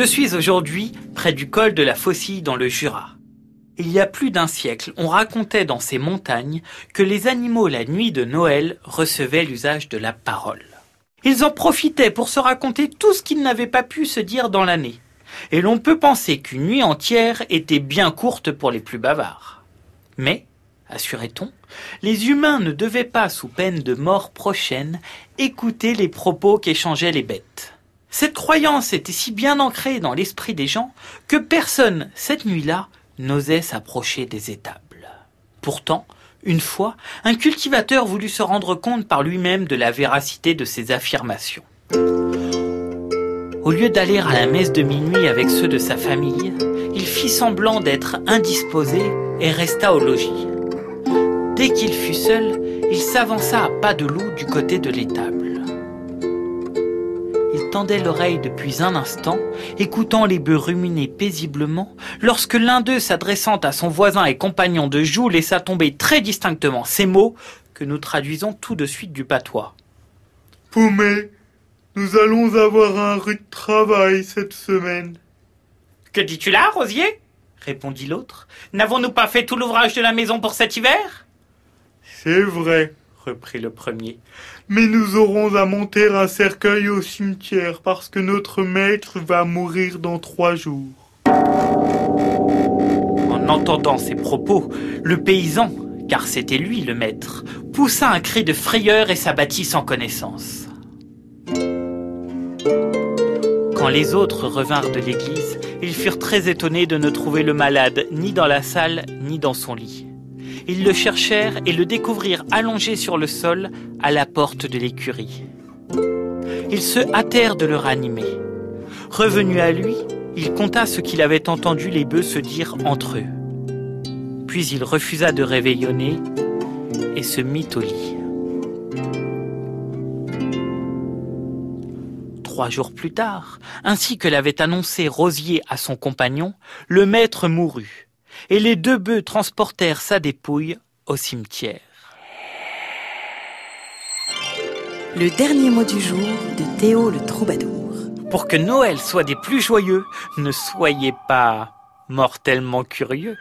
Je suis aujourd'hui près du col de la Faucille dans le Jura. Il y a plus d'un siècle, on racontait dans ces montagnes que les animaux la nuit de Noël recevaient l'usage de la parole. Ils en profitaient pour se raconter tout ce qu'ils n'avaient pas pu se dire dans l'année. Et l'on peut penser qu'une nuit entière était bien courte pour les plus bavards. Mais, assurait-on, les humains ne devaient pas, sous peine de mort prochaine, écouter les propos qu'échangeaient les bêtes. Cette croyance était si bien ancrée dans l'esprit des gens que personne, cette nuit-là, n'osait s'approcher des étables. Pourtant, une fois, un cultivateur voulut se rendre compte par lui-même de la véracité de ces affirmations. Au lieu d'aller à la messe de minuit avec ceux de sa famille, il fit semblant d'être indisposé et resta au logis. Dès qu'il fut seul, il s'avança à pas de loup du côté de l'étable tendait l'oreille depuis un instant, écoutant les bœufs ruminer paisiblement, lorsque l'un d'eux, s'adressant à son voisin et compagnon de joue, laissa tomber très distinctement ces mots que nous traduisons tout de suite du patois. Poumé, nous allons avoir un rude travail cette semaine. Que dis-tu là, Rosier? répondit l'autre. N'avons-nous pas fait tout l'ouvrage de la maison pour cet hiver? C'est vrai, reprit le premier. Mais nous aurons à monter un cercueil au cimetière parce que notre maître va mourir dans trois jours. En entendant ces propos, le paysan, car c'était lui le maître, poussa un cri de frayeur et s'abattit sans connaissance. Quand les autres revinrent de l'église, ils furent très étonnés de ne trouver le malade ni dans la salle ni dans son lit. Ils le cherchèrent et le découvrirent allongé sur le sol à la porte de l'écurie. Ils se hâtèrent de le ranimer. Revenu à lui, il conta ce qu'il avait entendu les bœufs se dire entre eux. Puis il refusa de réveillonner et se mit au lit. Trois jours plus tard, ainsi que l'avait annoncé Rosier à son compagnon, le maître mourut et les deux bœufs transportèrent sa dépouille au cimetière. Le dernier mot du jour de Théo le troubadour. Pour que Noël soit des plus joyeux, ne soyez pas mortellement curieux.